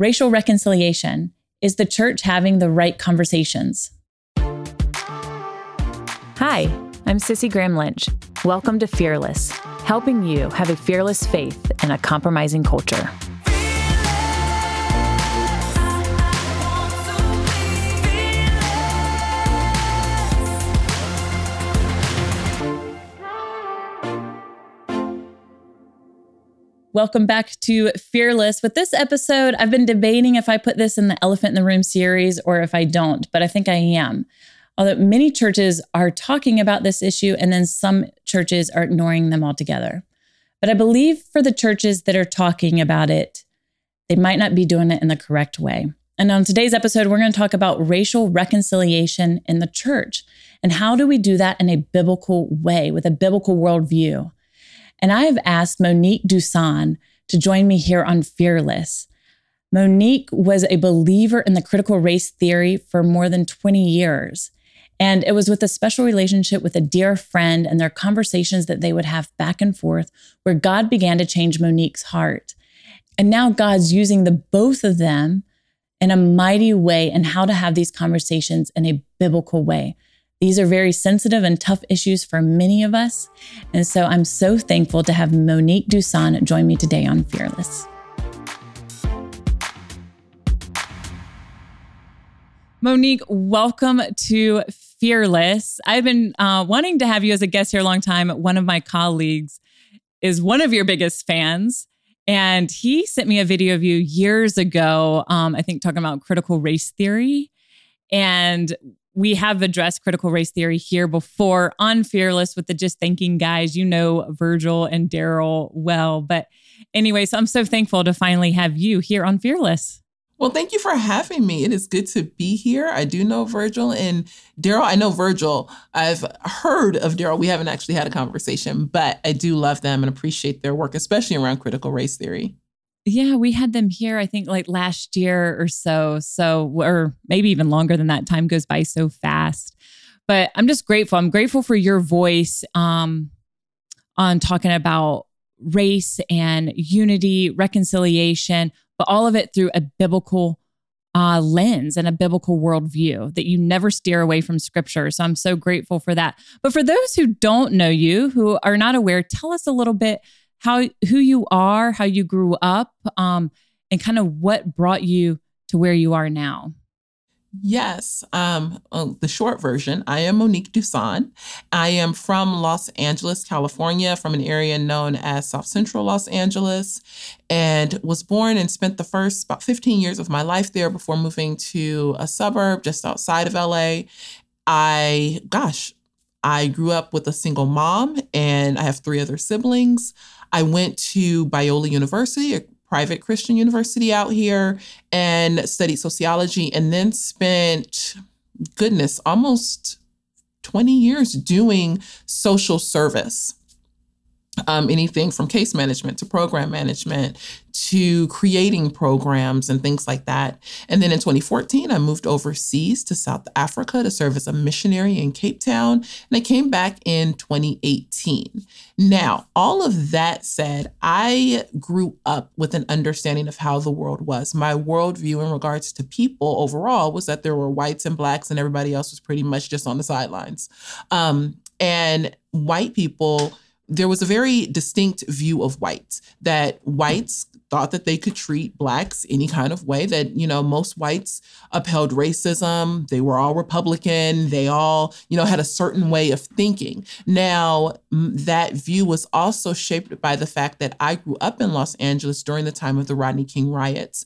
racial reconciliation. Is the church having the right conversations? Hi, I'm Cissie Graham Lynch. Welcome to Fearless, helping you have a fearless faith in a compromising culture. Welcome back to Fearless. With this episode, I've been debating if I put this in the Elephant in the Room series or if I don't, but I think I am. Although many churches are talking about this issue, and then some churches are ignoring them altogether. But I believe for the churches that are talking about it, they might not be doing it in the correct way. And on today's episode, we're going to talk about racial reconciliation in the church and how do we do that in a biblical way with a biblical worldview. And I have asked Monique Duson to join me here on Fearless. Monique was a believer in the critical race theory for more than 20 years. And it was with a special relationship with a dear friend and their conversations that they would have back and forth where God began to change Monique's heart. And now God's using the both of them in a mighty way and how to have these conversations in a biblical way. These are very sensitive and tough issues for many of us. And so I'm so thankful to have Monique Duson join me today on Fearless. Monique, welcome to Fearless. I've been uh, wanting to have you as a guest here a long time. One of my colleagues is one of your biggest fans. And he sent me a video of you years ago, um, I think talking about critical race theory. And we have addressed critical race theory here before on Fearless with the Just Thinking guys. You know Virgil and Daryl well. But anyway, so I'm so thankful to finally have you here on Fearless. Well, thank you for having me. It is good to be here. I do know Virgil and Daryl. I know Virgil. I've heard of Daryl. We haven't actually had a conversation, but I do love them and appreciate their work, especially around critical race theory. Yeah, we had them here, I think like last year or so. So, or maybe even longer than that. Time goes by so fast. But I'm just grateful. I'm grateful for your voice um, on talking about race and unity, reconciliation, but all of it through a biblical uh, lens and a biblical worldview that you never steer away from scripture. So I'm so grateful for that. But for those who don't know you, who are not aware, tell us a little bit how who you are, how you grew up, um, and kind of what brought you to where you are now. Yes. Um, the short version I am Monique Duson. I am from Los Angeles, California, from an area known as South Central Los Angeles, and was born and spent the first about 15 years of my life there before moving to a suburb just outside of LA. I, gosh, I grew up with a single mom and I have three other siblings. I went to Biola University, a private Christian university out here, and studied sociology and then spent, goodness, almost 20 years doing social service um, anything from case management to program management to creating programs and things like that. And then in 2014, I moved overseas to South Africa to serve as a missionary in Cape Town. And I came back in 2018. Now, all of that said, I grew up with an understanding of how the world was. My worldview in regards to people overall was that there were whites and blacks, and everybody else was pretty much just on the sidelines. Um, and white people there was a very distinct view of whites that whites thought that they could treat blacks any kind of way that you know most whites upheld racism they were all republican they all you know had a certain way of thinking. Now that view was also shaped by the fact that i grew up in los angeles during the time of the rodney king riots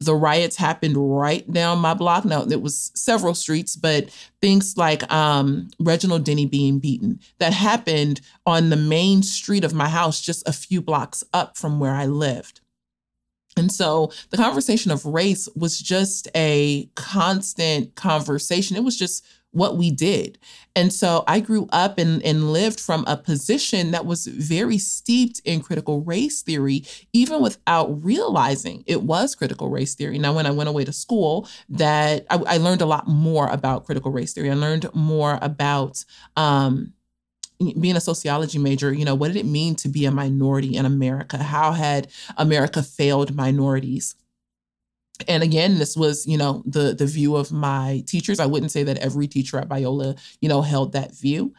the riots happened right down my block. Now it was several streets, but things like um, Reginald Denny being beaten that happened on the main street of my house, just a few blocks up from where I lived. And so the conversation of race was just a constant conversation. It was just what we did. And so I grew up and, and lived from a position that was very steeped in critical race theory, even without realizing it was critical race theory. Now, when I went away to school, that I, I learned a lot more about critical race theory. I learned more about um, being a sociology major, you know, what did it mean to be a minority in America? How had America failed minorities? And again this was you know the the view of my teachers i wouldn't say that every teacher at biola you know held that view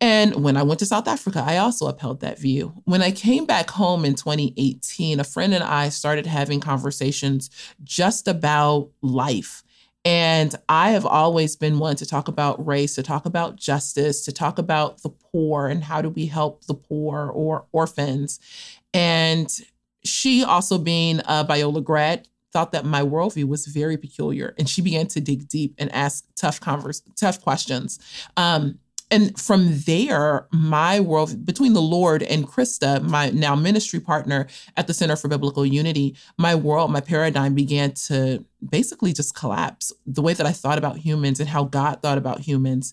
and when I went to South Africa, I also upheld that view. When I came back home in 2018, a friend and I started having conversations just about life. And I have always been one to talk about race, to talk about justice, to talk about the poor and how do we help the poor or orphans. And she, also being a Biola grad, thought that my worldview was very peculiar. And she began to dig deep and ask tough converse, tough questions. Um, and from there, my world between the Lord and Krista, my now ministry partner at the Center for Biblical Unity, my world, my paradigm began to basically just collapse. The way that I thought about humans and how God thought about humans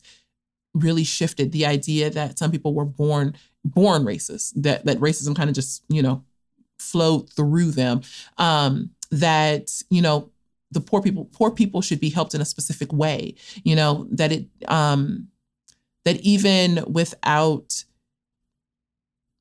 really shifted. The idea that some people were born born racist, that that racism kind of just you know flowed through them. Um, that you know the poor people poor people should be helped in a specific way. You know that it. Um, that even without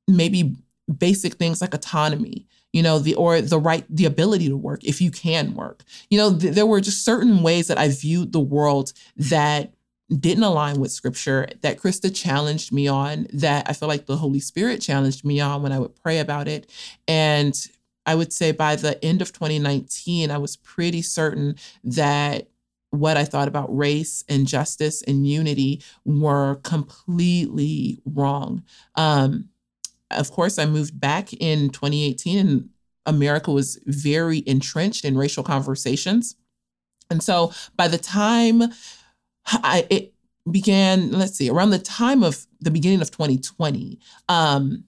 maybe basic things like autonomy you know the or the right the ability to work if you can work you know th- there were just certain ways that i viewed the world that didn't align with scripture that krista challenged me on that i feel like the holy spirit challenged me on when i would pray about it and i would say by the end of 2019 i was pretty certain that what I thought about race and justice and unity were completely wrong. Um, of course, I moved back in 2018 and America was very entrenched in racial conversations. And so by the time I, it began, let's see, around the time of the beginning of 2020, um,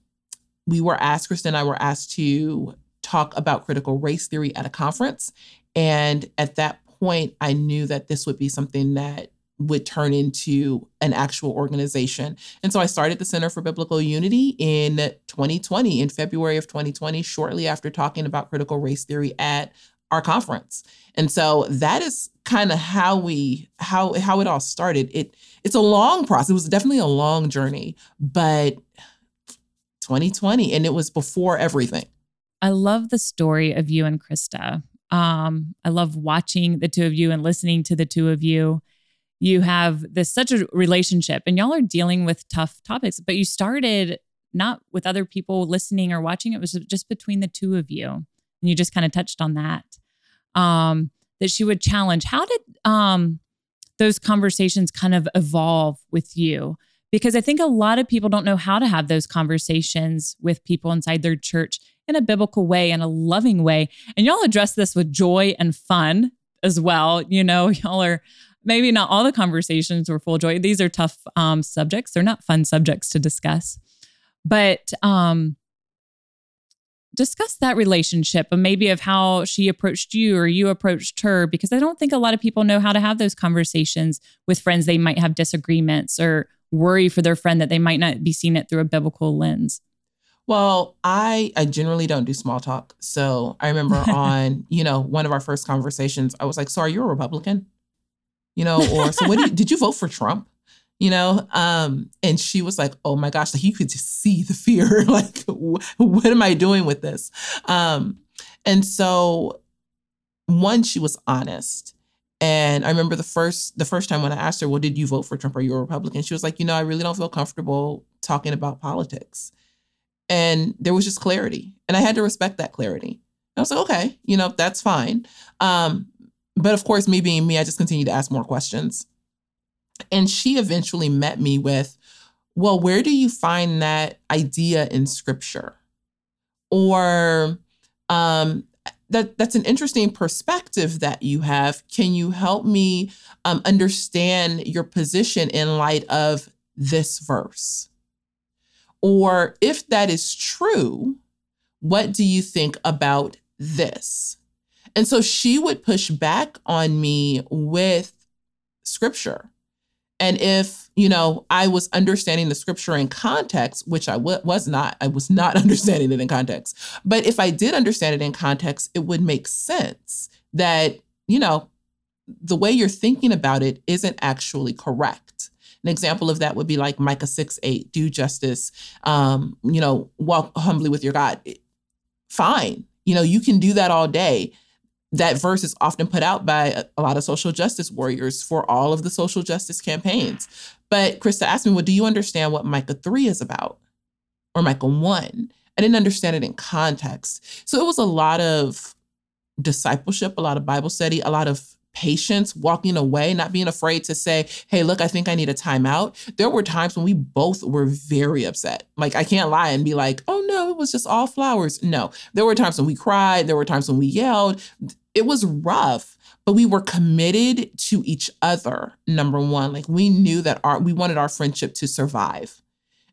we were asked, Kristen and I were asked to talk about critical race theory at a conference. And at that point, I knew that this would be something that would turn into an actual organization. And so I started the Center for Biblical Unity in 2020, in February of 2020, shortly after talking about critical race theory at our conference. And so that is kind of how we how how it all started. It it's a long process. It was definitely a long journey, but 2020 and it was before everything. I love the story of you and Krista um, I love watching the two of you and listening to the two of you. You have this such a relationship, and y'all are dealing with tough topics, but you started not with other people listening or watching, it was just between the two of you. And you just kind of touched on that. Um, that she would challenge. How did um, those conversations kind of evolve with you? Because I think a lot of people don't know how to have those conversations with people inside their church in a biblical way, in a loving way. And y'all address this with joy and fun as well. You know, y'all are maybe not all the conversations were full joy. These are tough um, subjects. They're not fun subjects to discuss. But um, discuss that relationship and maybe of how she approached you or you approached her, because I don't think a lot of people know how to have those conversations with friends. They might have disagreements or worry for their friend that they might not be seeing it through a biblical lens. Well, I I generally don't do small talk. So I remember on, you know, one of our first conversations, I was like, "So are you a Republican?" You know, or so what did, did you vote for Trump? You know, um, and she was like, "Oh my gosh!" Like you could just see the fear. like, what am I doing with this? Um, and so, one, she was honest, and I remember the first the first time when I asked her, "Well, did you vote for Trump? Are you a Republican?" She was like, "You know, I really don't feel comfortable talking about politics." And there was just clarity. And I had to respect that clarity. I was like, okay, you know, that's fine. Um, but of course, me being me, I just continued to ask more questions. And she eventually met me with, well, where do you find that idea in scripture? Or um, that that's an interesting perspective that you have. Can you help me um, understand your position in light of this verse? Or if that is true, what do you think about this? And so she would push back on me with scripture. And if, you know, I was understanding the scripture in context, which I w- was not, I was not understanding it in context. But if I did understand it in context, it would make sense that, you know, the way you're thinking about it isn't actually correct. An example of that would be like Micah 6 8, do justice, um, you know, walk humbly with your God. Fine. You know, you can do that all day. that verse is often put out by a, a lot of social justice warriors for all of the social justice campaigns. But Krista asked me, well, do you understand what Micah 3 is about? Or Micah 1? I didn't understand it in context. So it was a lot of discipleship, a lot of Bible study, a lot of patience, walking away, not being afraid to say, hey, look, I think I need a timeout. There were times when we both were very upset. Like, I can't lie and be like, oh no, it was just all flowers. No, there were times when we cried, there were times when we yelled. It was rough, but we were committed to each other, number one. Like, we knew that our, we wanted our friendship to survive.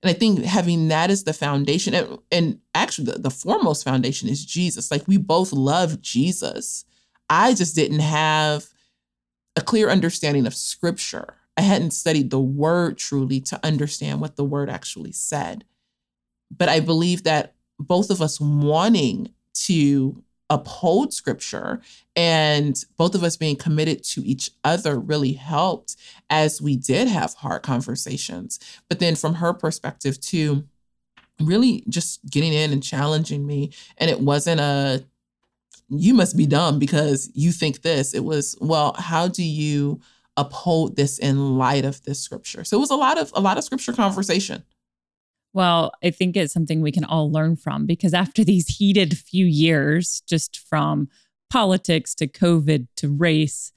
And I think having that as the foundation, and, and actually the, the foremost foundation is Jesus. Like we both love Jesus. I just didn't have a clear understanding of scripture. I hadn't studied the word truly to understand what the word actually said. But I believe that both of us wanting to uphold scripture and both of us being committed to each other really helped as we did have hard conversations. But then from her perspective, too, really just getting in and challenging me. And it wasn't a you must be dumb because you think this. It was, well, how do you uphold this in light of this scripture? So it was a lot of a lot of scripture conversation. Well, I think it's something we can all learn from because after these heated few years, just from politics to COVID to race,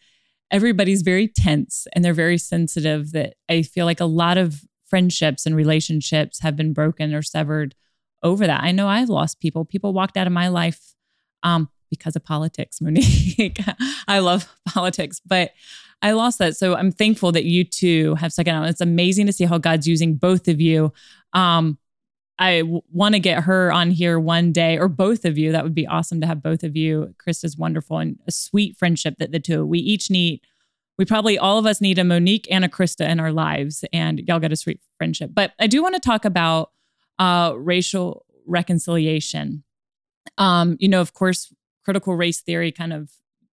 everybody's very tense and they're very sensitive that I feel like a lot of friendships and relationships have been broken or severed over that. I know I've lost people. People walked out of my life um, because of politics, Monique. I love politics, but I lost that. So I'm thankful that you two have stuck it out. It's amazing to see how God's using both of you. Um, I w- want to get her on here one day, or both of you. That would be awesome to have both of you. Krista's wonderful and a sweet friendship that the two we each need. We probably all of us need a Monique and a Krista in our lives, and y'all got a sweet friendship. But I do want to talk about uh, racial reconciliation. Um, you know, of course, critical race theory kind of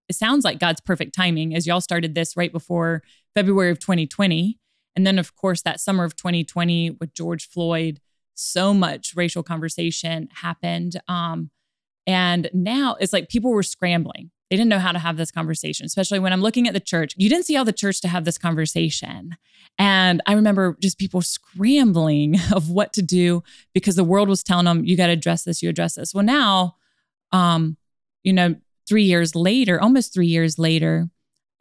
it sounds like God's perfect timing as y'all started this right before February of 2020. And then, of course, that summer of 2020 with George Floyd, so much racial conversation happened. Um, and now it's like people were scrambling. They didn't know how to have this conversation, especially when I'm looking at the church. You didn't see all the church to have this conversation. And I remember just people scrambling of what to do because the world was telling them, you got to address this, you address this. Well, now, um, you know, three years later, almost three years later,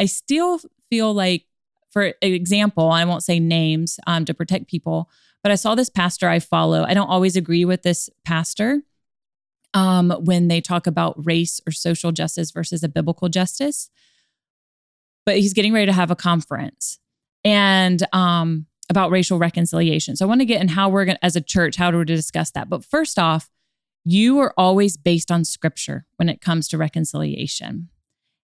I still feel like, for example, I won't say names um, to protect people, but I saw this pastor I follow. I don't always agree with this pastor um, when they talk about race or social justice versus a biblical justice, but he's getting ready to have a conference and um, about racial reconciliation. So I want to get in how we're going to, as a church, how to discuss that. But first off, you are always based on scripture when it comes to reconciliation.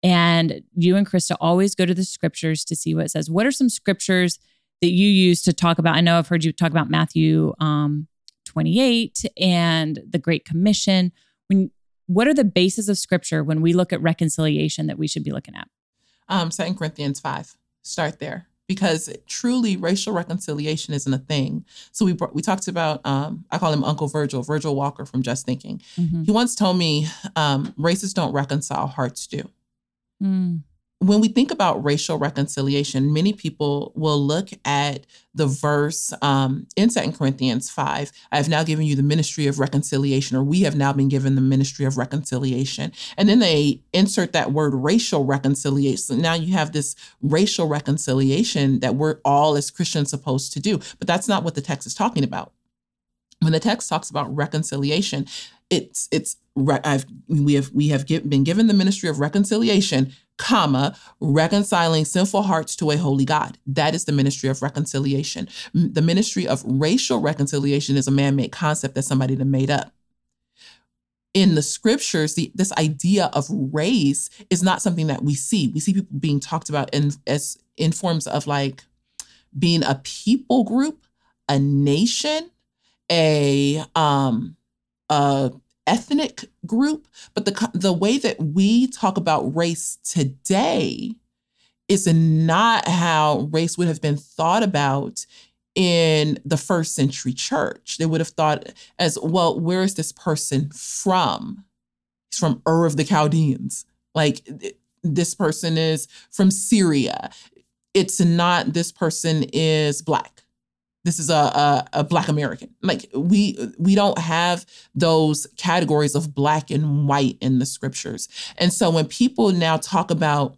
And you and Krista always go to the scriptures to see what it says. What are some scriptures that you use to talk about? I know I've heard you talk about Matthew um, 28 and the Great Commission. When what are the bases of scripture when we look at reconciliation that we should be looking at? Um, 2 Corinthians 5. Start there because truly racial reconciliation isn't a thing. So we we talked about um, I call him Uncle Virgil, Virgil Walker from Just Thinking. Mm-hmm. He once told me um, races don't reconcile, hearts do. Mm when we think about racial reconciliation, many people will look at the verse um, in Second Corinthians 5. I have now given you the ministry of reconciliation, or we have now been given the ministry of reconciliation. And then they insert that word racial reconciliation. So now you have this racial reconciliation that we're all as Christians supposed to do. But that's not what the text is talking about. When the text talks about reconciliation, it's it's I've, we have we have been given the ministry of reconciliation comma, reconciling sinful hearts to a holy God. That is the ministry of reconciliation. The ministry of racial reconciliation is a man made concept that somebody made up. In the scriptures, the, this idea of race is not something that we see. We see people being talked about in as in forms of like being a people group, a nation, a um, a ethnic group, but the the way that we talk about race today is not how race would have been thought about in the first century church. They would have thought as, well, where is this person from? He's from Ur of the Chaldeans. Like this person is from Syria. It's not this person is black. This is a, a, a black American. Like we we don't have those categories of black and white in the scriptures. And so when people now talk about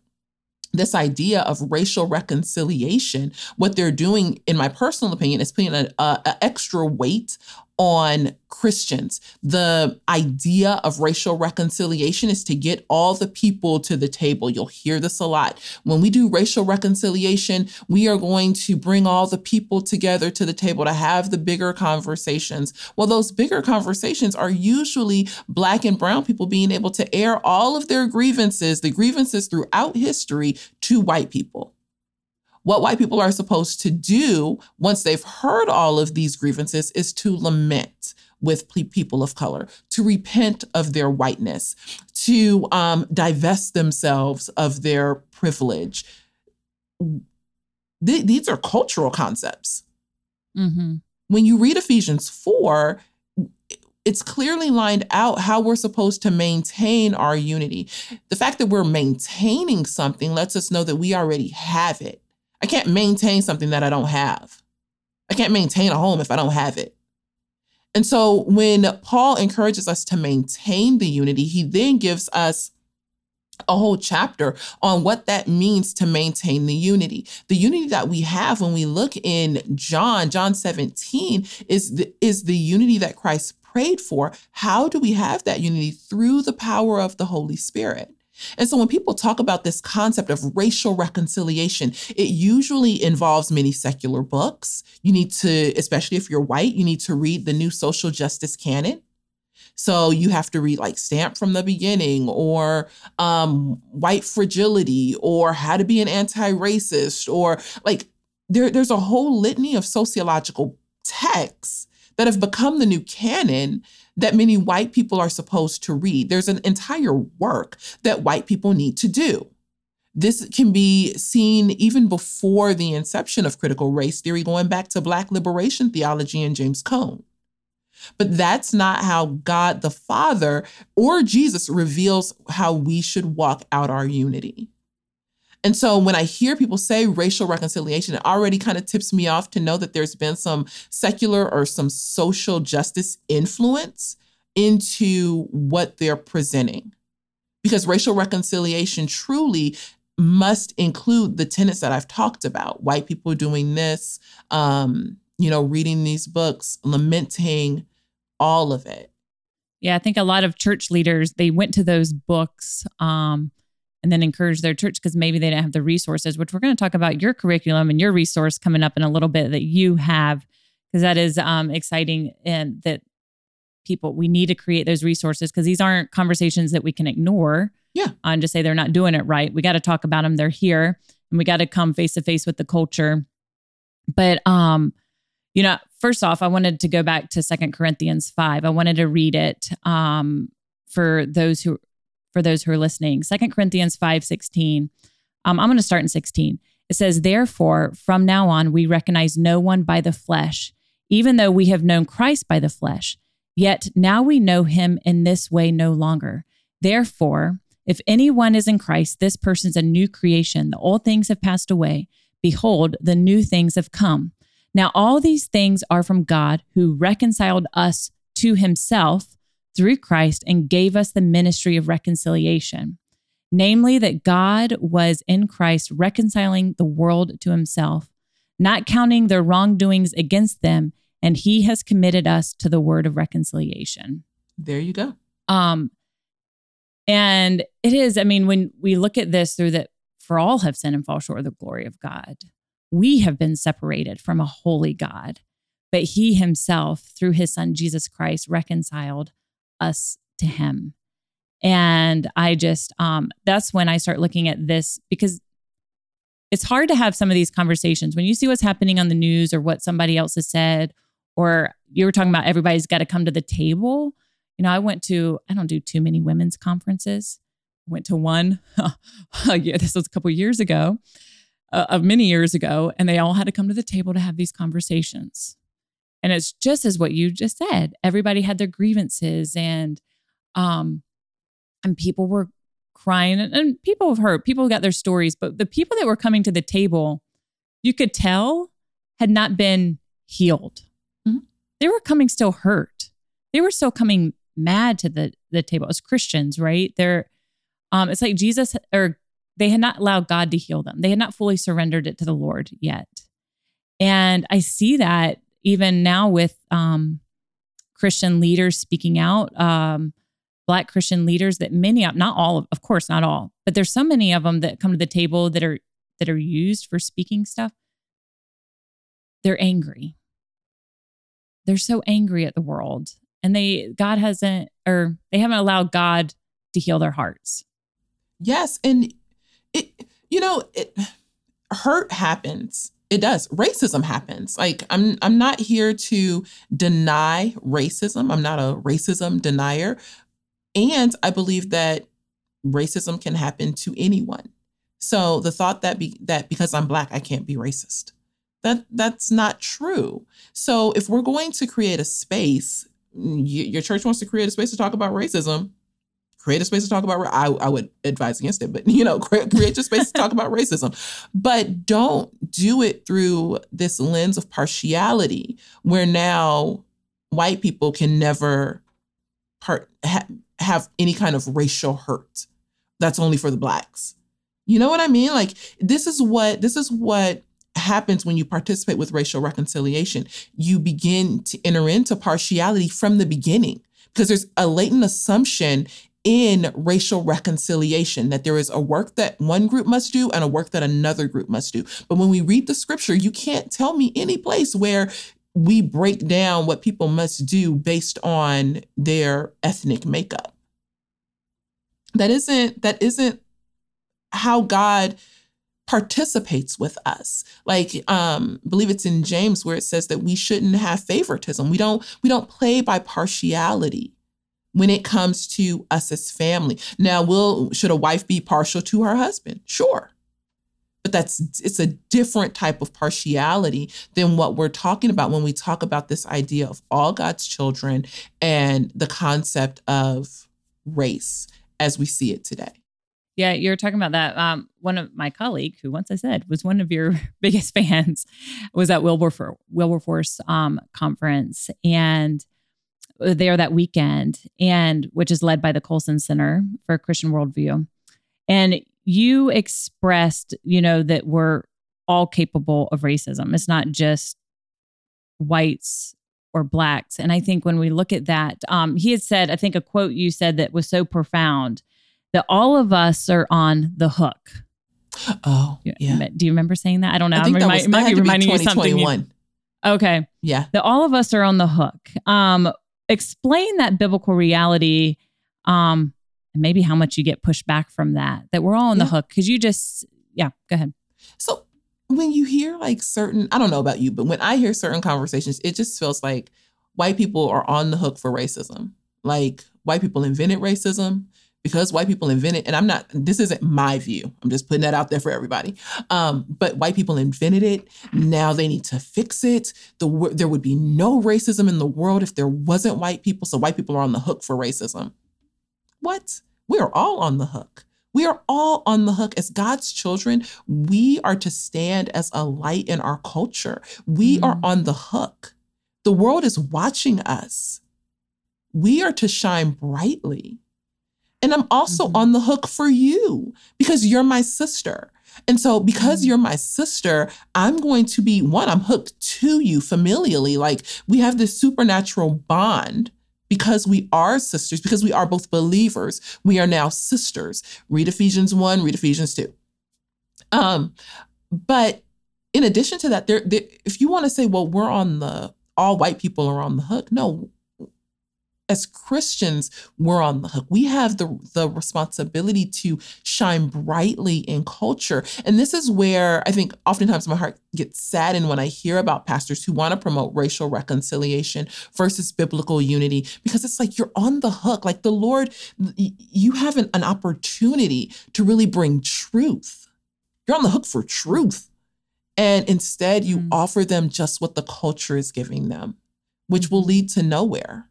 this idea of racial reconciliation, what they're doing, in my personal opinion, is putting an extra weight on Christians. The idea of racial reconciliation is to get all the people to the table. You'll hear this a lot. When we do racial reconciliation, we are going to bring all the people together to the table to have the bigger conversations. Well, those bigger conversations are usually Black and Brown people being able to air all of their grievances, the grievances throughout history, to white people what white people are supposed to do once they've heard all of these grievances is to lament with people of color, to repent of their whiteness, to um, divest themselves of their privilege. Th- these are cultural concepts. Mm-hmm. When you read Ephesians 4, it's clearly lined out how we're supposed to maintain our unity. The fact that we're maintaining something lets us know that we already have it. I can't maintain something that I don't have. I can't maintain a home if I don't have it. And so when Paul encourages us to maintain the unity, he then gives us a whole chapter on what that means to maintain the unity. The unity that we have when we look in John, John 17, is the, is the unity that Christ prayed for. How do we have that unity? Through the power of the Holy Spirit. And so when people talk about this concept of racial reconciliation, it usually involves many secular books. You need to, especially if you're white, you need to read the new social justice canon. So you have to read like Stamp from the Beginning or um, White Fragility or How to Be an Anti-Racist or like there, there's a whole litany of sociological texts that have become the new canon that many white people are supposed to read. There's an entire work that white people need to do. This can be seen even before the inception of critical race theory, going back to Black liberation theology and James Cone. But that's not how God the Father or Jesus reveals how we should walk out our unity. And so when I hear people say racial reconciliation, it already kind of tips me off to know that there's been some secular or some social justice influence into what they're presenting. Because racial reconciliation truly must include the tenets that I've talked about white people doing this, um, you know, reading these books, lamenting all of it. Yeah, I think a lot of church leaders, they went to those books um, and then encourage their church because maybe they didn't have the resources, which we're going to talk about your curriculum and your resource coming up in a little bit that you have, because that is um, exciting and that people, we need to create those resources because these aren't conversations that we can ignore. Yeah. And just say they're not doing it right. We got to talk about them. They're here and we got to come face to face with the culture. But, um, you know, first off, I wanted to go back to Second Corinthians 5. I wanted to read it um, for those who for those who are listening. Second Corinthians 5 16. Um, I'm going to start in 16. It says, Therefore, from now on, we recognize no one by the flesh, even though we have known Christ by the flesh. Yet now we know him in this way no longer. Therefore, if anyone is in Christ, this person's a new creation. The old things have passed away. Behold, the new things have come. Now, all these things are from God who reconciled us to himself through Christ and gave us the ministry of reconciliation. Namely, that God was in Christ reconciling the world to himself, not counting their wrongdoings against them, and he has committed us to the word of reconciliation. There you go. Um, and it is, I mean, when we look at this through that, for all have sinned and fall short of the glory of God, we have been separated from a holy God, but he himself, through his son Jesus Christ, reconciled us to him. And I just, um, that's when I start looking at this because it's hard to have some of these conversations when you see what's happening on the news or what somebody else has said, or you were talking about everybody's got to come to the table. You know, I went to, I don't do too many women's conferences. Went to one, yeah, this was a couple years ago, uh, many years ago, and they all had to come to the table to have these conversations. And it's just as what you just said. Everybody had their grievances and um and people were crying, and, and people have hurt. people got their stories, but the people that were coming to the table, you could tell had not been healed. Mm-hmm. They were coming still hurt. They were still coming mad to the the table as Christians, right? They're um it's like Jesus or they had not allowed God to heal them. They had not fully surrendered it to the Lord yet. And I see that even now with um Christian leaders speaking out, um, Black Christian leaders that many of, not all of, of course, not all, but there's so many of them that come to the table that are that are used for speaking stuff. They're angry. They're so angry at the world and they God hasn't or they haven't allowed God to heal their hearts. Yes, and it you know, it hurt happens. It does. Racism happens. Like I'm I'm not here to deny racism. I'm not a racism denier. And I believe that racism can happen to anyone. So the thought that be, that because I'm black I can't be racist. That that's not true. So if we're going to create a space your church wants to create a space to talk about racism, create a space to talk about. I, I would advise against it, but you know, create, create space to talk about racism, but don't do it through this lens of partiality, where now white people can never part ha, have any kind of racial hurt. That's only for the blacks. You know what I mean? Like this is what this is what happens when you participate with racial reconciliation. You begin to enter into partiality from the beginning because there's a latent assumption in racial reconciliation that there is a work that one group must do and a work that another group must do. But when we read the scripture, you can't tell me any place where we break down what people must do based on their ethnic makeup. That isn't that isn't how God participates with us like um believe it's in james where it says that we shouldn't have favoritism we don't we don't play by partiality when it comes to us as family. Now will should a wife be partial to her husband? Sure. But that's it's a different type of partiality than what we're talking about when we talk about this idea of all god's children and the concept of race as we see it today. Yeah, you're talking about that. Um, one of my colleague, who once I said was one of your biggest fans, was at Wilberforce Wilberforce um, conference, and there that weekend, and which is led by the Colson Center for Christian Worldview, and you expressed, you know, that we're all capable of racism. It's not just whites or blacks, and I think when we look at that, um, he had said, I think a quote you said that was so profound that all of us are on the hook. Oh, yeah. Do you remember saying that? I don't know. I think that was, might, be reminding you something. You, okay. Yeah. That all of us are on the hook. Um, explain that biblical reality. Um, and maybe how much you get pushed back from that. That we're all on yeah. the hook because you just, yeah. Go ahead. So when you hear like certain, I don't know about you, but when I hear certain conversations, it just feels like white people are on the hook for racism. Like white people invented racism because white people invented, and I'm not, this isn't my view. I'm just putting that out there for everybody. Um, but white people invented it. Now they need to fix it. The, there would be no racism in the world if there wasn't white people. So white people are on the hook for racism. What? We are all on the hook. We are all on the hook as God's children. We are to stand as a light in our culture. We mm. are on the hook. The world is watching us. We are to shine brightly. And I'm also mm-hmm. on the hook for you because you're my sister. And so, because mm-hmm. you're my sister, I'm going to be one, I'm hooked to you familially. Like we have this supernatural bond because we are sisters, because we are both believers. We are now sisters. Read Ephesians 1, read Ephesians 2. Um, but in addition to that, there, there if you want to say, well, we're on the all white people are on the hook. No, as Christians, we're on the hook. We have the, the responsibility to shine brightly in culture. And this is where I think oftentimes my heart gets saddened when I hear about pastors who want to promote racial reconciliation versus biblical unity, because it's like you're on the hook. Like the Lord, you have an, an opportunity to really bring truth. You're on the hook for truth. And instead, you mm offer them just what the culture is giving them, which will lead to nowhere.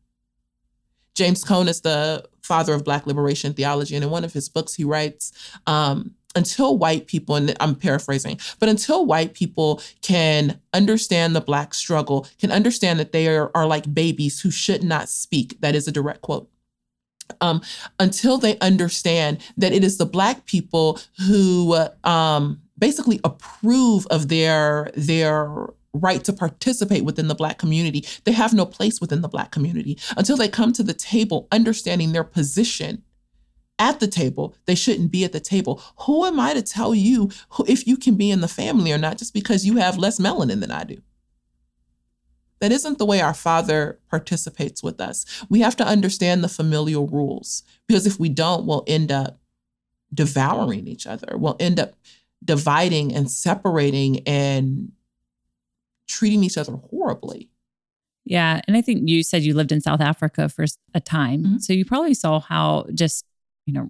James Cone is the father of Black liberation theology. And in one of his books, he writes, um, until white people, and I'm paraphrasing, but until white people can understand the Black struggle, can understand that they are, are like babies who should not speak, that is a direct quote. Um, until they understand that it is the Black people who um, basically approve of their their right to participate within the Black community, they have no place within the Black community until they come to the table understanding their position at the table, they shouldn't be at the table. Who am I to tell you who, if you can be in the family or not just because you have less melanin than I do? That isn't the way our Father participates with us. We have to understand the familial rules because if we don't, we'll end up devouring each other. We'll end up dividing and separating and treating each other horribly. Yeah. And I think you said you lived in South Africa for a time. Mm-hmm. So you probably saw how just you know,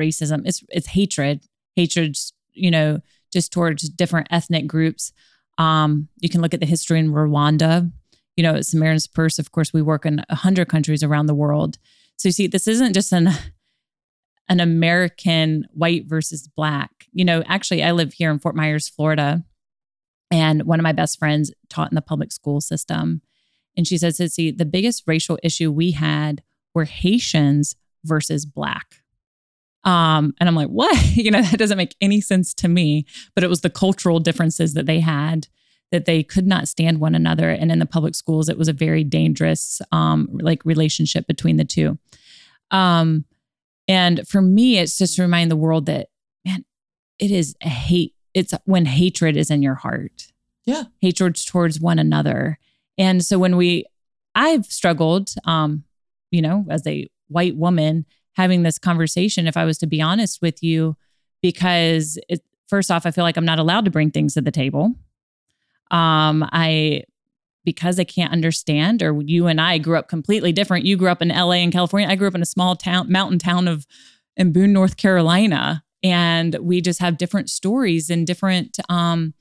racism. It's it's hatred, hatred, you know, just towards different ethnic groups. Um, you can look at the history in Rwanda. You know, Samaritan's Purse. Of course, we work in a hundred countries around the world. So you see, this isn't just an an American white versus black. You know, actually, I live here in Fort Myers, Florida, and one of my best friends taught in the public school system. And she says, see, the biggest racial issue we had were Haitians versus black. Um, and I'm like, what? you know, that doesn't make any sense to me. But it was the cultural differences that they had that they could not stand one another. And in the public schools, it was a very dangerous um, like relationship between the two. Um, and for me, it's just to remind the world that, man, it is a hate. It's when hatred is in your heart. Yeah. Hatred towards one another. And so when we, I've struggled, um, you know, as a white woman having this conversation, if I was to be honest with you, because it, first off, I feel like I'm not allowed to bring things to the table. Um, I because I can't understand, or you and I grew up completely different. You grew up in LA and California. I grew up in a small town, mountain town of in Boone, North Carolina. And we just have different stories and different um,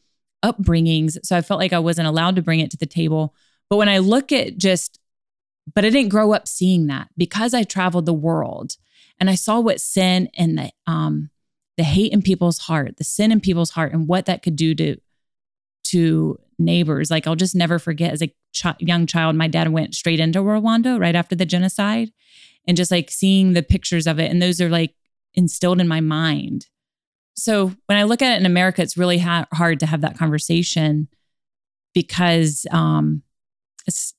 upbringings. So I felt like I wasn't allowed to bring it to the table. But when I look at just but I didn't grow up seeing that because I traveled the world and I saw what sin and the um the hate in people's heart, the sin in people's heart, and what that could do to to neighbors. Like I'll just never forget as a young child, my dad went straight into Rwanda right after the genocide, and just like seeing the pictures of it, and those are like instilled in my mind. So when I look at it in America, it's really ha- hard to have that conversation because um, it's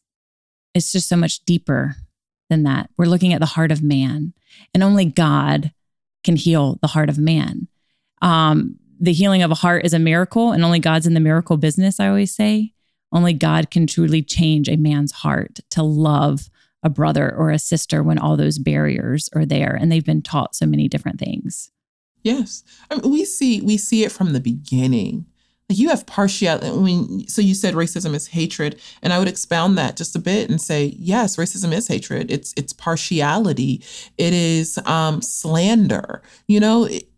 it's just so much deeper than that. We're looking at the heart of man, and only God can heal the heart of man. Um, the healing of a heart is a miracle, and only God's in the miracle business, I always say. Only God can truly change a man's heart to love a brother or a sister when all those barriers are there and they've been taught so many different things. Yes. I mean, we see we see it from the beginning you have partiality. I mean, so you said racism is hatred, and I would expound that just a bit and say, yes, racism is hatred. It's it's partiality. It is um, slander. You know, it,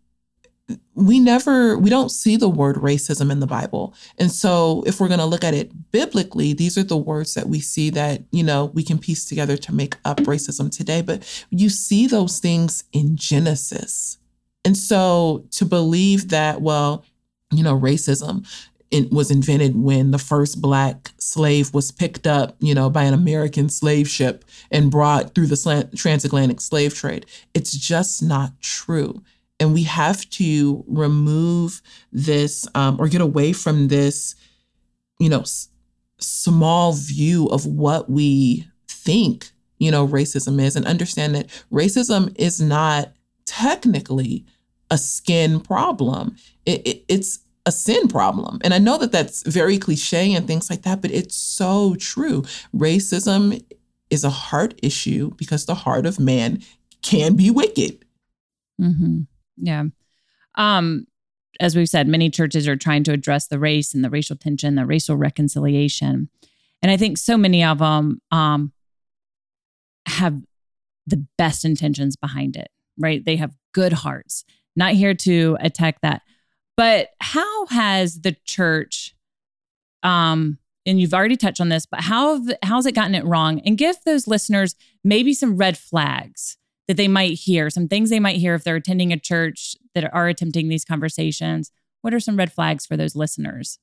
we never we don't see the word racism in the Bible, and so if we're going to look at it biblically, these are the words that we see that you know we can piece together to make up racism today. But you see those things in Genesis, and so to believe that, well you know, racism it was invented when the first black slave was picked up, you know, by an American slave ship and brought through the transatlantic slave trade. It's just not true. And we have to remove this um, or get away from this, you know, s- small view of what we think, you know, racism is and understand that racism is not technically a skin problem. It, it, it's a sin problem. And I know that that's very cliche and things like that, but it's so true. Racism is a heart issue because the heart of man can be wicked. Mm-hmm. Yeah. Um, as we've said, many churches are trying to address the race and the racial tension, the racial reconciliation. And I think so many of them um, have the best intentions behind it, right? They have good hearts, not here to attack that. But how has the church um, and you've already touched on this, but how have, how's it gotten it wrong? And give those listeners maybe some red flags that they might hear, some things they might hear if they're attending a church that are attempting these conversations. What are some red flags for those listeners?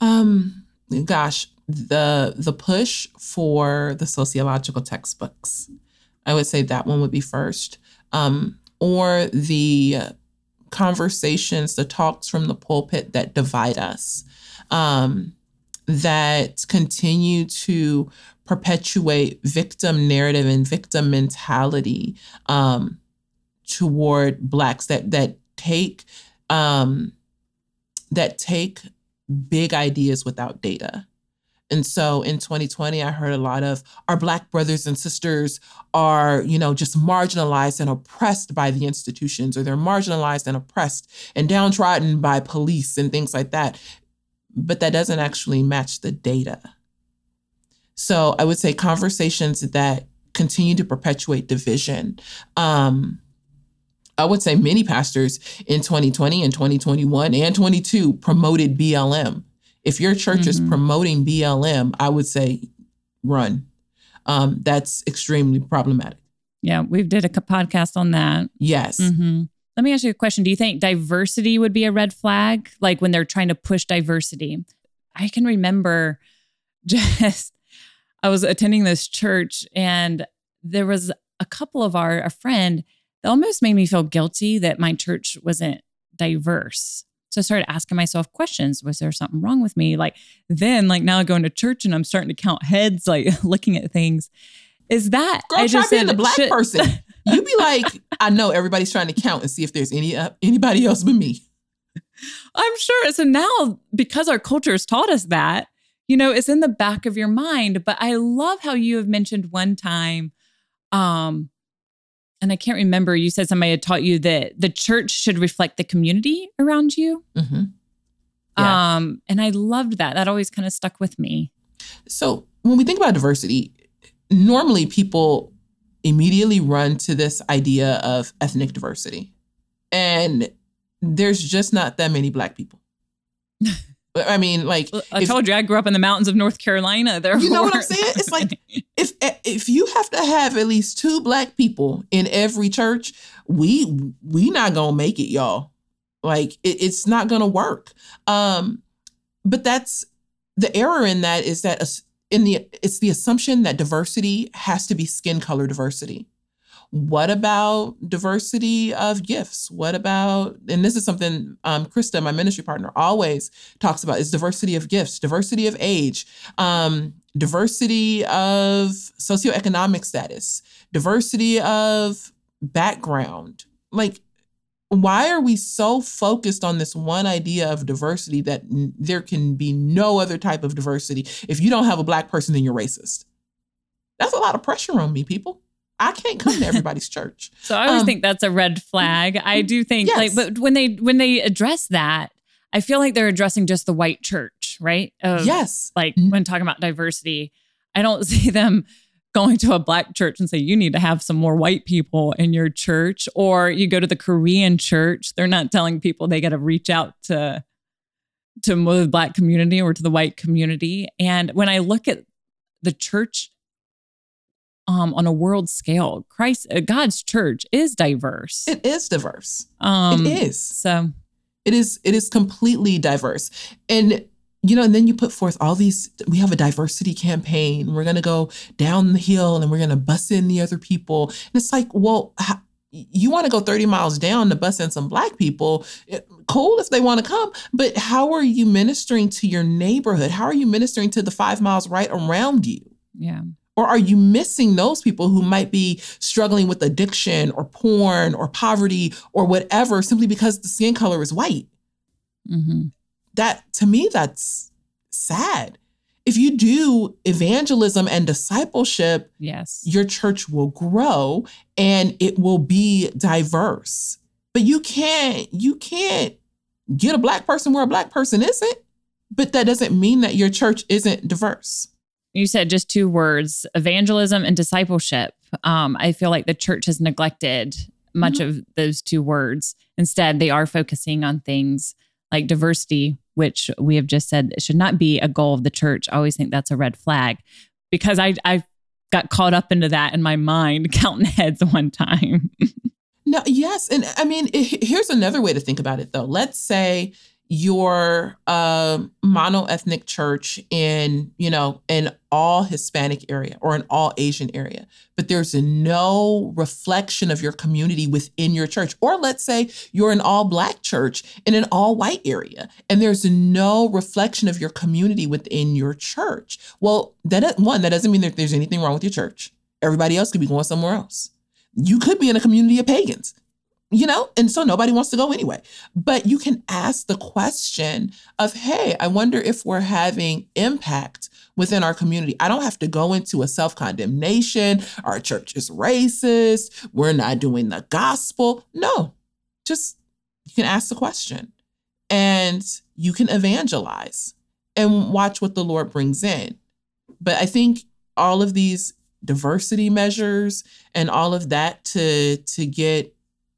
Um, gosh, the the push for the sociological textbooks. I would say that one would be first. Um, or the conversations, the talks from the pulpit that divide us. Um, that continue to perpetuate victim narrative and victim mentality um, toward blacks that that take um, that take big ideas without data. And so in 2020, I heard a lot of our Black brothers and sisters are, you know, just marginalized and oppressed by the institutions, or they're marginalized and oppressed and downtrodden by police and things like that but that doesn't actually match the data. So I would say conversations that continue to perpetuate division. Um, I would say many pastors in 2020 and 2021 and 22 promoted BLM. If your church mm-hmm. is promoting BLM, I would say run. Um, that's extremely problematic. Yeah, we did a podcast on that. Yes. Mm-hmm. Let me ask you a question. Do you think diversity would be a red flag? Like when they're trying to push diversity? I can remember just, I was attending this church and there was a couple of our, a friend that almost made me feel guilty that my church wasn't diverse. So I started asking myself questions. Was there something wrong with me? Like then, like now going to church and I'm starting to count heads, like looking at things. Is that Girl, I just try being the black should, person. you be like, I know everybody's trying to count and see if there's any uh, anybody else but me. I'm sure. So now, because our culture has taught us that, you know, it's in the back of your mind. But I love how you have mentioned one time, um, and I can't remember. You said somebody had taught you that the church should reflect the community around you. Mm-hmm. Yeah. Um, and I loved that. That always kind of stuck with me. So when we think about diversity, normally people immediately run to this idea of ethnic diversity. And there's just not that many black people. I mean, like I if, told you, I grew up in the mountains of North Carolina. There, you know what I'm saying? It's like if if you have to have at least two black people in every church, we we not gonna make it, y'all. Like it, it's not gonna work. Um, but that's the error in that is that in the it's the assumption that diversity has to be skin color diversity. What about diversity of gifts? What about, and this is something um, Krista, my ministry partner, always talks about is diversity of gifts, diversity of age, um, diversity of socioeconomic status, diversity of background. Like why are we so focused on this one idea of diversity that n- there can be no other type of diversity? If you don't have a black person, then you're racist. That's a lot of pressure on me, people. I can't come to everybody's church. So I always um, think that's a red flag. I do think yes. like, but when they when they address that, I feel like they're addressing just the white church, right? Of, yes. Like when talking about diversity, I don't see them going to a black church and say you need to have some more white people in your church or you go to the korean church they're not telling people they got to reach out to to the black community or to the white community. And when i look at the church um, on a world scale christ uh, god's church is diverse. It is diverse. Um, it is. so it is it is completely diverse. And you know, and then you put forth all these, we have a diversity campaign. We're going to go down the hill and we're going to bus in the other people. And it's like, well, how, you want to go 30 miles down to bus in some black people. It, cool if they want to come, but how are you ministering to your neighborhood? How are you ministering to the five miles right around you? Yeah. Or are you missing those people who might be struggling with addiction or porn or poverty or whatever simply because the skin color is white? Mm-hmm that to me that's sad. If you do evangelism and discipleship yes. your church will grow and it will be diverse. But you can't you can't get a black person where a black person isn't. But that doesn't mean that your church isn't diverse. You said just two words evangelism and discipleship. Um, i feel like the church has neglected much mm-hmm. of those two words. Instead they are focusing on things like diversity which we have just said should not be a goal of the church. I always think that's a red flag because I, I got caught up into that in my mind, counting heads one time. no, yes. And I mean, here's another way to think about it though. Let's say your uh, mono-ethnic church in you know an all hispanic area or an all asian area but there's no reflection of your community within your church. Or let's say you're an all black church in an all white area and there's no reflection of your community within your church. Well that one that doesn't mean that there's anything wrong with your church. Everybody else could be going somewhere else. You could be in a community of pagans you know and so nobody wants to go anyway. But you can ask the question of hey i wonder if we're having impact within our community. I don't have to go into a self-condemnation. Our church is racist. We're not doing the gospel. No just you can ask the question and you can evangelize and watch what the lord brings in. But i think all of these diversity measures and all of that to to get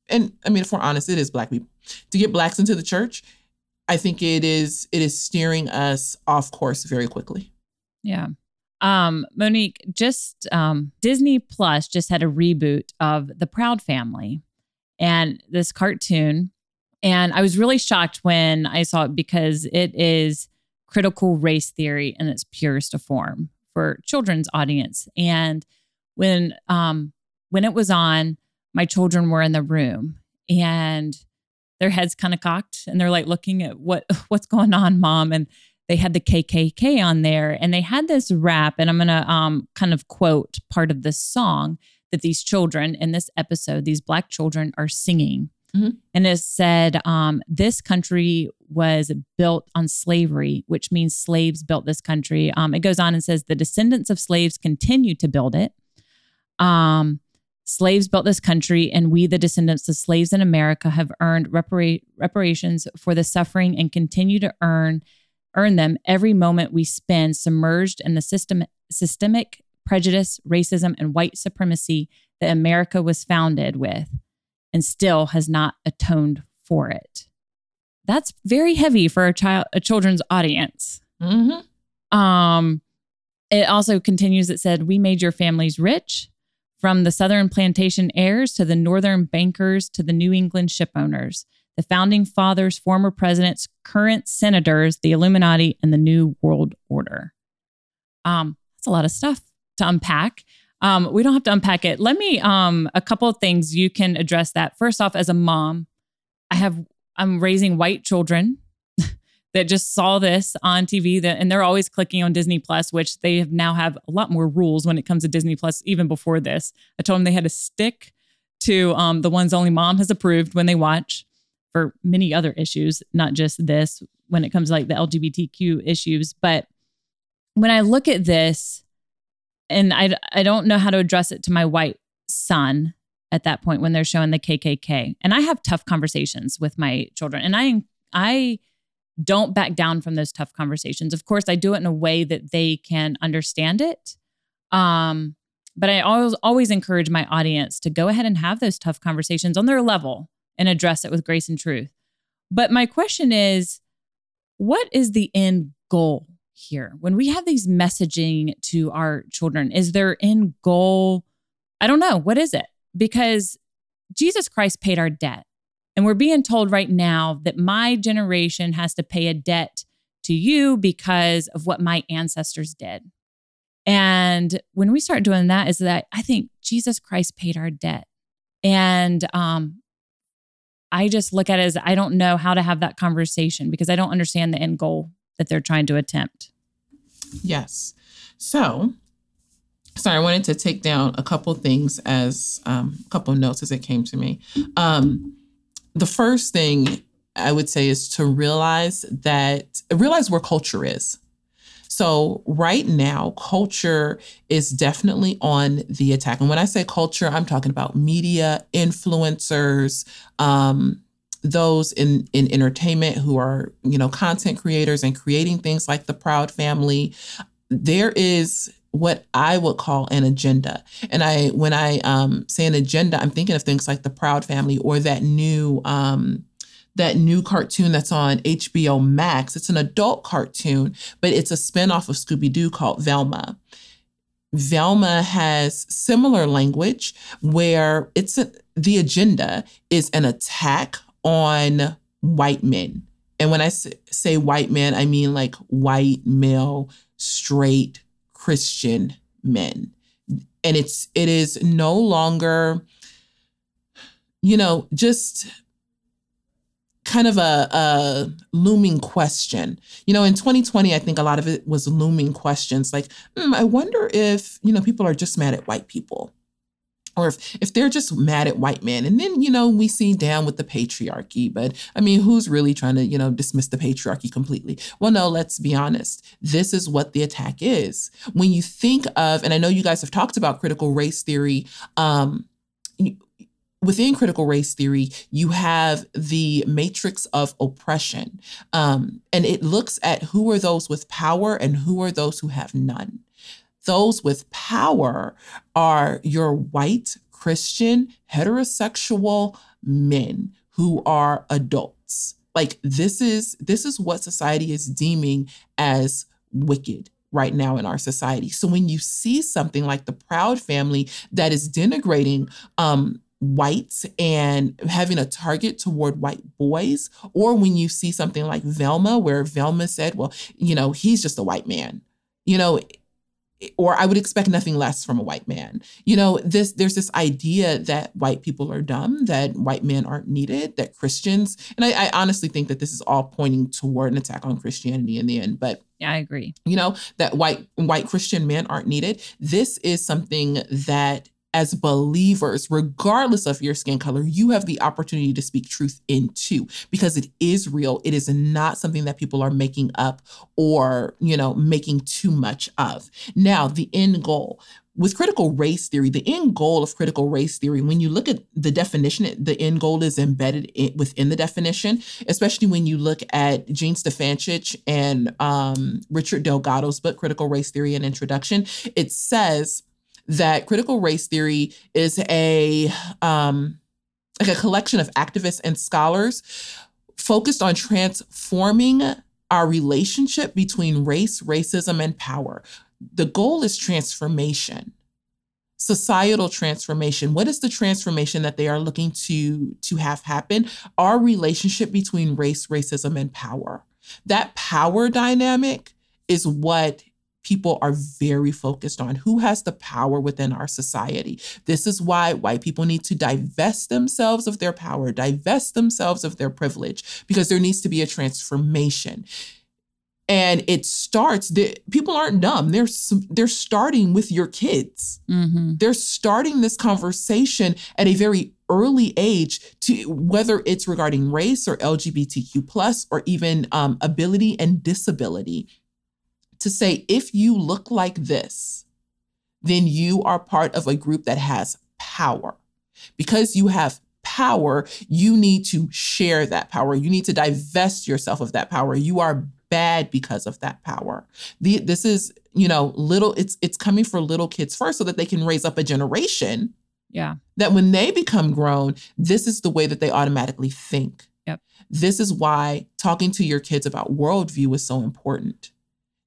and I mean, if we're honest, it is black people. To get blacks into the church, I think it is it is steering us off course very quickly. Yeah. Um, Monique, just um, Disney Plus just had a reboot of The Proud Family and this cartoon. And I was really shocked when I saw it because it is critical race theory in its purest form for children's audience. And when um, when it was on, my children were in the room and their heads kind of cocked and they're like looking at what what's going on mom and they had the KKK on there and they had this rap and I'm going to um kind of quote part of this song that these children in this episode these black children are singing. Mm-hmm. and it said um this country was built on slavery which means slaves built this country. Um it goes on and says the descendants of slaves continue to build it. Um Slaves built this country, and we, the descendants of slaves in America, have earned repara- reparations for the suffering and continue to earn earn them every moment we spend submerged in the system, systemic prejudice, racism, and white supremacy that America was founded with, and still has not atoned for it. That's very heavy for a child, a children's audience. Mm-hmm. Um, it also continues. It said, "We made your families rich." From the Southern plantation heirs to the Northern bankers to the New England ship owners, the founding fathers, former presidents, current senators, the Illuminati, and the New World Order. Um, that's a lot of stuff to unpack. Um, we don't have to unpack it. Let me um, a couple of things you can address that. First off, as a mom, I have I'm raising white children that just saw this on TV that, and they're always clicking on Disney Plus, which they have now have a lot more rules when it comes to Disney Plus, even before this. I told them they had to stick to um, the ones only mom has approved when they watch for many other issues, not just this when it comes to like the LGBTQ issues. But when I look at this, and I, I don't know how to address it to my white son at that point when they're showing the KKK. And I have tough conversations with my children. And I I don't back down from those tough conversations. Of course, I do it in a way that they can understand it. Um, but I always always encourage my audience to go ahead and have those tough conversations on their level and address it with grace and truth. But my question is, what is the end goal here? When we have these messaging to our children, is their end goal? I don't know. What is it? Because Jesus Christ paid our debt. And we're being told right now that my generation has to pay a debt to you because of what my ancestors did. And when we start doing that, is that I think Jesus Christ paid our debt. And um, I just look at it as I don't know how to have that conversation because I don't understand the end goal that they're trying to attempt. Yes. So, sorry, I wanted to take down a couple things as um, a couple notes as it came to me. Um, the first thing I would say is to realize that realize where culture is. So, right now, culture is definitely on the attack. And when I say culture, I'm talking about media, influencers, um, those in, in entertainment who are, you know, content creators and creating things like the Proud Family. There is what I would call an agenda. And I, when I um, say an agenda, I'm thinking of things like the Proud Family or that new, um, that new cartoon that's on HBO Max. It's an adult cartoon, but it's a spinoff of Scooby Doo called Velma. Velma has similar language where it's a, the agenda is an attack on white men. And when I say white men, I mean like white, male, straight, Christian men. And it's it is no longer you know, just kind of a, a, looming question. You know, in 2020, I think a lot of it was looming questions like, mm, I wonder if, you know, people are just mad at white people. Or if, if they're just mad at white men. And then, you know, we see down with the patriarchy. But I mean, who's really trying to, you know, dismiss the patriarchy completely? Well, no, let's be honest. This is what the attack is. When you think of, and I know you guys have talked about critical race theory, um, within critical race theory, you have the matrix of oppression. Um, and it looks at who are those with power and who are those who have none. Those with power are your white, Christian, heterosexual men who are adults. Like this is this is what society is deeming as wicked right now in our society. So when you see something like the Proud Family that is denigrating um, whites and having a target toward white boys, or when you see something like Velma, where Velma said, well, you know, he's just a white man, you know, or I would expect nothing less from a white man. You know, this there's this idea that white people are dumb, that white men aren't needed, that Christians, and I, I honestly think that this is all pointing toward an attack on Christianity in the end. But yeah, I agree. You know, that white white Christian men aren't needed. This is something that as believers, regardless of your skin color, you have the opportunity to speak truth into because it is real. It is not something that people are making up or, you know, making too much of. Now, the end goal with critical race theory, the end goal of critical race theory, when you look at the definition, the end goal is embedded in, within the definition, especially when you look at Jean Stefancic and um, Richard Delgado's book, Critical Race Theory and Introduction. It says that critical race theory is a um, like a collection of activists and scholars focused on transforming our relationship between race, racism, and power. The goal is transformation societal transformation. What is the transformation that they are looking to to have happen? Our relationship between race racism and power. That power dynamic is what people are very focused on who has the power within our society. This is why white people need to divest themselves of their power, divest themselves of their privilege, because there needs to be a transformation. And it starts. The, people aren't dumb. They're they're starting with your kids. Mm-hmm. They're starting this conversation at a very early age to whether it's regarding race or LGBTQ plus or even um, ability and disability to say, if you look like this, then you are part of a group that has power. Because you have power, you need to share that power. You need to divest yourself of that power. You are bad because of that power. The, this is, you know, little it's it's coming for little kids first so that they can raise up a generation. Yeah. That when they become grown, this is the way that they automatically think. Yep. This is why talking to your kids about worldview is so important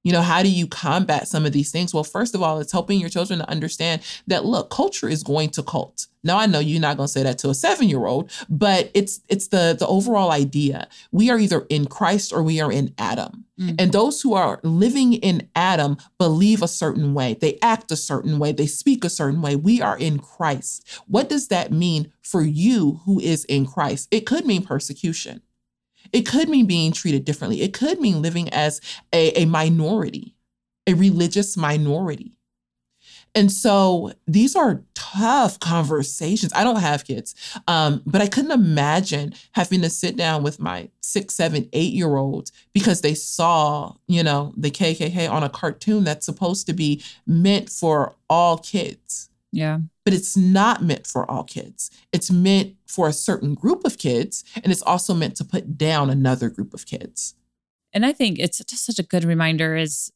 you know, how do you combat some of these things? Well, first of all, it's helping your children to understand that look, culture is going to cult. Now I know you're not going to say that to a 7-year-old, but it's it's the the overall idea. We are either in Christ or we are in Adam. Mm-hmm. And those who are living in Adam believe a certain way. They act a certain way, they speak a certain way. We are in Christ. What does that mean for you who is in Christ? It could mean persecution. It could mean being treated differently. It could mean living as a, a minority, a religious minority. And so these are tough conversations. I don't have kids, um, but I couldn't imagine having to sit down with my six, seven, eight year olds because they saw, you know, the KKK on a cartoon that's supposed to be meant for all kids. Yeah. But it's not meant for all kids. It's meant for a certain group of kids, and it's also meant to put down another group of kids. And I think it's just such a good reminder is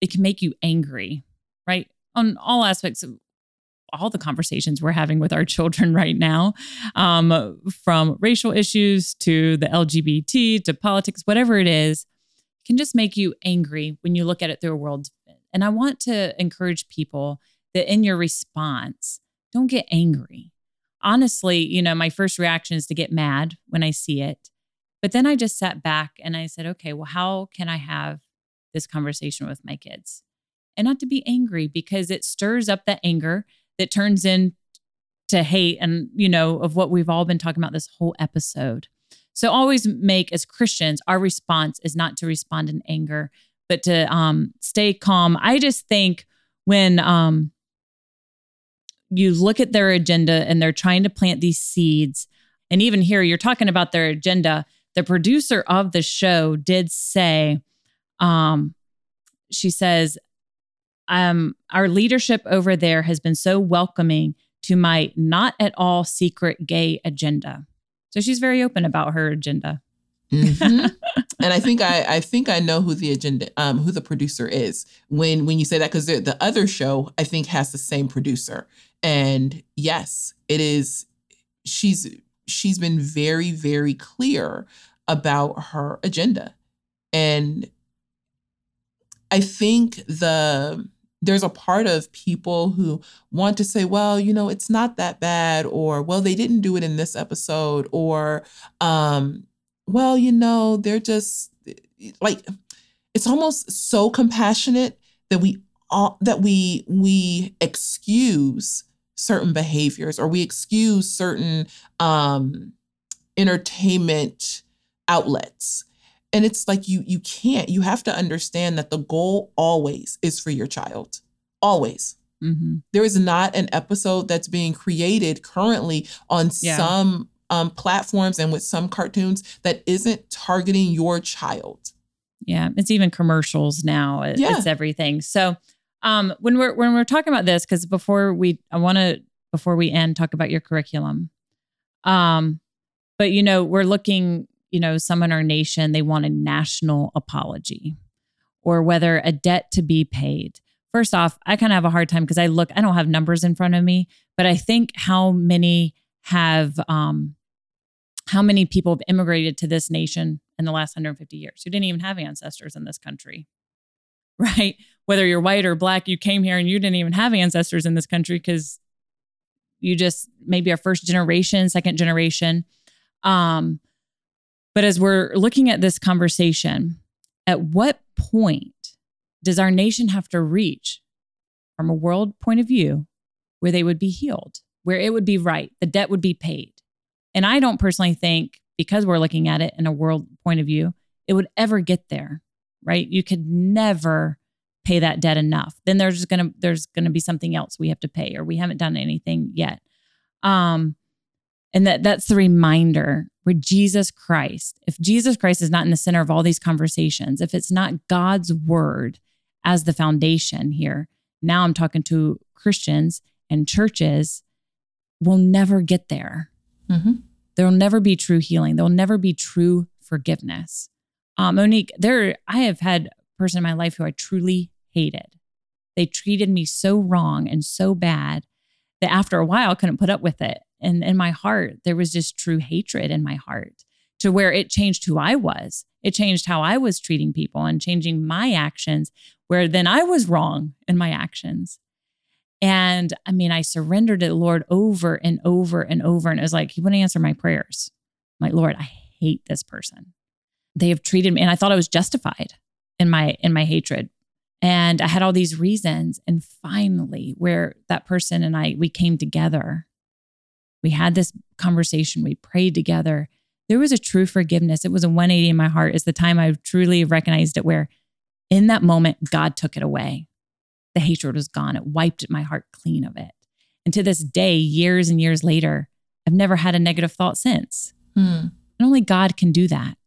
it can make you angry, right? On all aspects of all the conversations we're having with our children right now, um, from racial issues to the LGBT to politics, whatever it is, can just make you angry when you look at it through a world. And I want to encourage people that in your response, don't get angry. Honestly, you know, my first reaction is to get mad when I see it. But then I just sat back and I said, okay, well, how can I have this conversation with my kids? And not to be angry because it stirs up that anger that turns into hate and, you know, of what we've all been talking about this whole episode. So always make as Christians, our response is not to respond in anger, but to um, stay calm. I just think when um, you look at their agenda and they're trying to plant these seeds, and even here you're talking about their agenda. The producer of the show did say, um, she says, um, our leadership over there has been so welcoming to my not at all secret gay agenda. So she's very open about her agenda. Mm-hmm. and I think I, I think I know who the agenda, um, who the producer is when when you say that because the, the other show I think has the same producer, and yes, it is. She's she's been very very clear about her agenda, and I think the there's a part of people who want to say, well, you know, it's not that bad, or well, they didn't do it in this episode, or um, well, you know, they're just like it's almost so compassionate that we all that we we excuse certain behaviors or we excuse certain um entertainment outlets and it's like you you can't you have to understand that the goal always is for your child always mm-hmm. there is not an episode that's being created currently on yeah. some um, platforms and with some cartoons that isn't targeting your child yeah it's even commercials now yeah. it's everything so um when we're when we're talking about this because before we i want to before we end talk about your curriculum um but you know we're looking you know, some in our nation, they want a national apology or whether a debt to be paid. First off, I kind of have a hard time because I look, I don't have numbers in front of me, but I think how many have, um, how many people have immigrated to this nation in the last 150 years who didn't even have ancestors in this country, right? Whether you're white or black, you came here and you didn't even have ancestors in this country because you just maybe are first generation, second generation. Um, but as we're looking at this conversation, at what point does our nation have to reach from a world point of view where they would be healed, where it would be right, the debt would be paid? And I don't personally think, because we're looking at it in a world point of view, it would ever get there, right? You could never pay that debt enough. Then there's gonna there's gonna be something else we have to pay, or we haven't done anything yet. Um, and that that's the reminder where Jesus Christ, if Jesus Christ is not in the center of all these conversations, if it's not God's word as the foundation here, now I'm talking to Christians and churches, we'll never get there. Mm-hmm. There'll never be true healing. There'll never be true forgiveness. Um, Monique, there I have had a person in my life who I truly hated. They treated me so wrong and so bad that after a while I couldn't put up with it and in my heart there was just true hatred in my heart to where it changed who I was. It changed how I was treating people and changing my actions, where then I was wrong in my actions. And I mean, I surrendered the Lord over and over and over. And it was like, He wouldn't answer my prayers. Like, Lord, I hate this person. They have treated me, and I thought I was justified in my in my hatred. And I had all these reasons. And finally, where that person and I we came together we had this conversation, we prayed together. There was a true forgiveness. It was a 180 in my heart. Is the time I truly recognized it, where in that moment, God took it away. The hatred was gone. It wiped my heart clean of it. And to this day, years and years later, I've never had a negative thought since. Hmm. And only God can do that.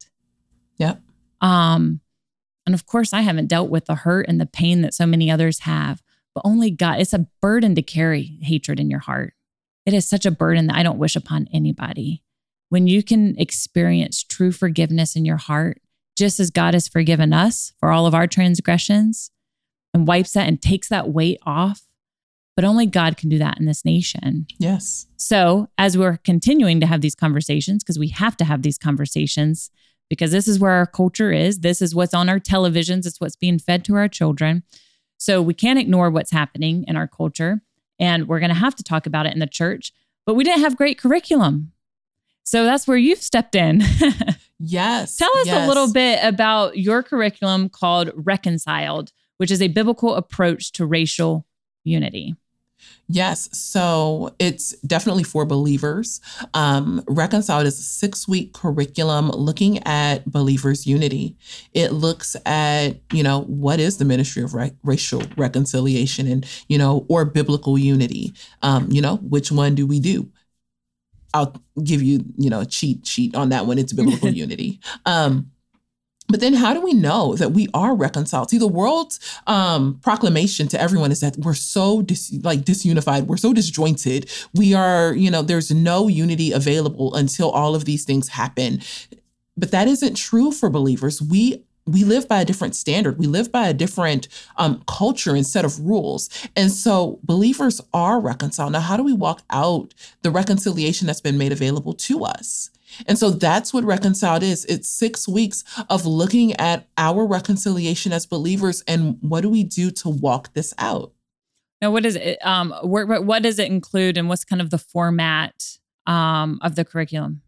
Yep. Um, and of course, I haven't dealt with the hurt and the pain that so many others have, but only God. It's a burden to carry hatred in your heart. It is such a burden that I don't wish upon anybody. When you can experience true forgiveness in your heart, just as God has forgiven us for all of our transgressions and wipes that and takes that weight off, but only God can do that in this nation. Yes. So, as we're continuing to have these conversations, because we have to have these conversations, because this is where our culture is, this is what's on our televisions, it's what's being fed to our children. So, we can't ignore what's happening in our culture, and we're going to have to talk about it in the church. But we didn't have great curriculum. So, that's where you've stepped in. yes. Tell us yes. a little bit about your curriculum called Reconciled, which is a biblical approach to racial unity. Yes. So it's definitely for believers. Um, Reconciled is a six week curriculum looking at believers' unity. It looks at, you know, what is the ministry of ra- racial reconciliation and, you know, or biblical unity? Um, you know, which one do we do? I'll give you, you know, a cheat sheet on that one. It's biblical unity. Um, but then how do we know that we are reconciled? See, the world's um, proclamation to everyone is that we're so dis- like disunified, we're so disjointed. We are, you know, there's no unity available until all of these things happen. But that isn't true for believers. We we live by a different standard. We live by a different um, culture and set of rules. And so believers are reconciled. Now, how do we walk out the reconciliation that's been made available to us? And so that's what reconciled is. It's six weeks of looking at our reconciliation as believers and what do we do to walk this out? Now, what is it? Um, where, what does it include, and what's kind of the format um, of the curriculum?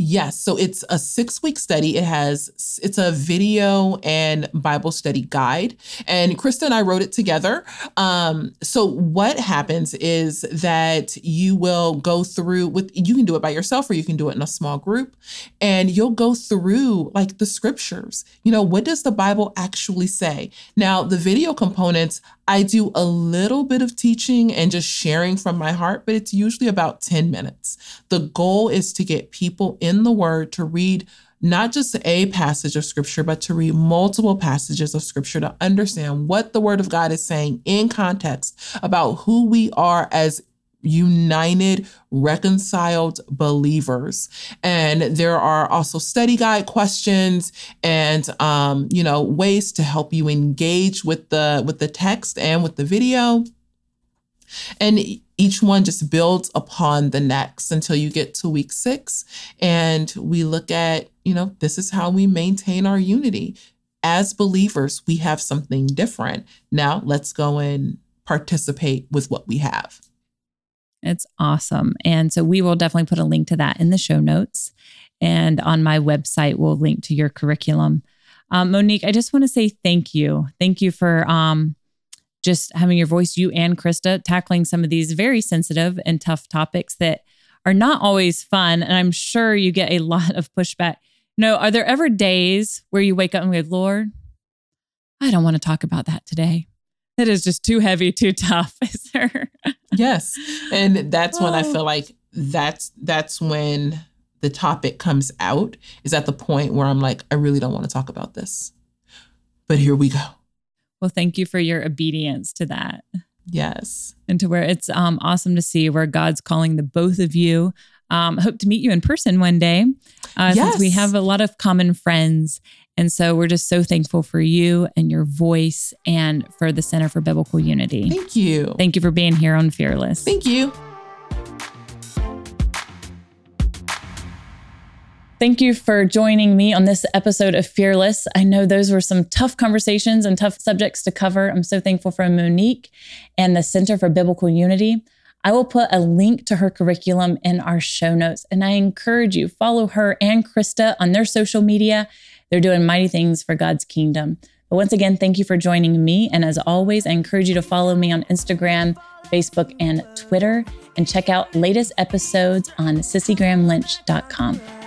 Yes. So it's a six week study. It has, it's a video and Bible study guide. And Krista and I wrote it together. Um, so what happens is that you will go through with, you can do it by yourself or you can do it in a small group. And you'll go through like the scriptures. You know, what does the Bible actually say? Now, the video components, I do a little bit of teaching and just sharing from my heart, but it's usually about 10 minutes. The goal is to get people in the Word to read not just a passage of Scripture, but to read multiple passages of Scripture to understand what the Word of God is saying in context about who we are as united, reconciled believers. And there are also study guide questions and um, you know ways to help you engage with the with the text and with the video. And each one just builds upon the next until you get to week six. And we look at, you know, this is how we maintain our unity. As believers, we have something different. Now let's go and participate with what we have. It's awesome. And so we will definitely put a link to that in the show notes. And on my website, we'll link to your curriculum. Um, Monique, I just want to say thank you. Thank you for um, just having your voice, you and Krista, tackling some of these very sensitive and tough topics that are not always fun. And I'm sure you get a lot of pushback. No, are there ever days where you wake up and go, Lord, I don't want to talk about that today? That is just too heavy, too tough. Is there? yes. And that's when I oh. feel like that's that's when the topic comes out is at the point where I'm like, I really don't want to talk about this. But here we go. Well, thank you for your obedience to that. Yes. And to where it's um, awesome to see where God's calling the both of you. Um, hope to meet you in person one day uh, yes. since we have a lot of common friends. And so we're just so thankful for you and your voice and for the Center for Biblical Unity. Thank you. Thank you for being here on Fearless. Thank you. Thank you for joining me on this episode of Fearless. I know those were some tough conversations and tough subjects to cover. I'm so thankful for Monique and the Center for Biblical Unity. I will put a link to her curriculum in our show notes, and I encourage you follow her and Krista on their social media. They're doing mighty things for God's kingdom. But once again, thank you for joining me. And as always, I encourage you to follow me on Instagram, Facebook, and Twitter, and check out latest episodes on cissiegrahamlynch.com.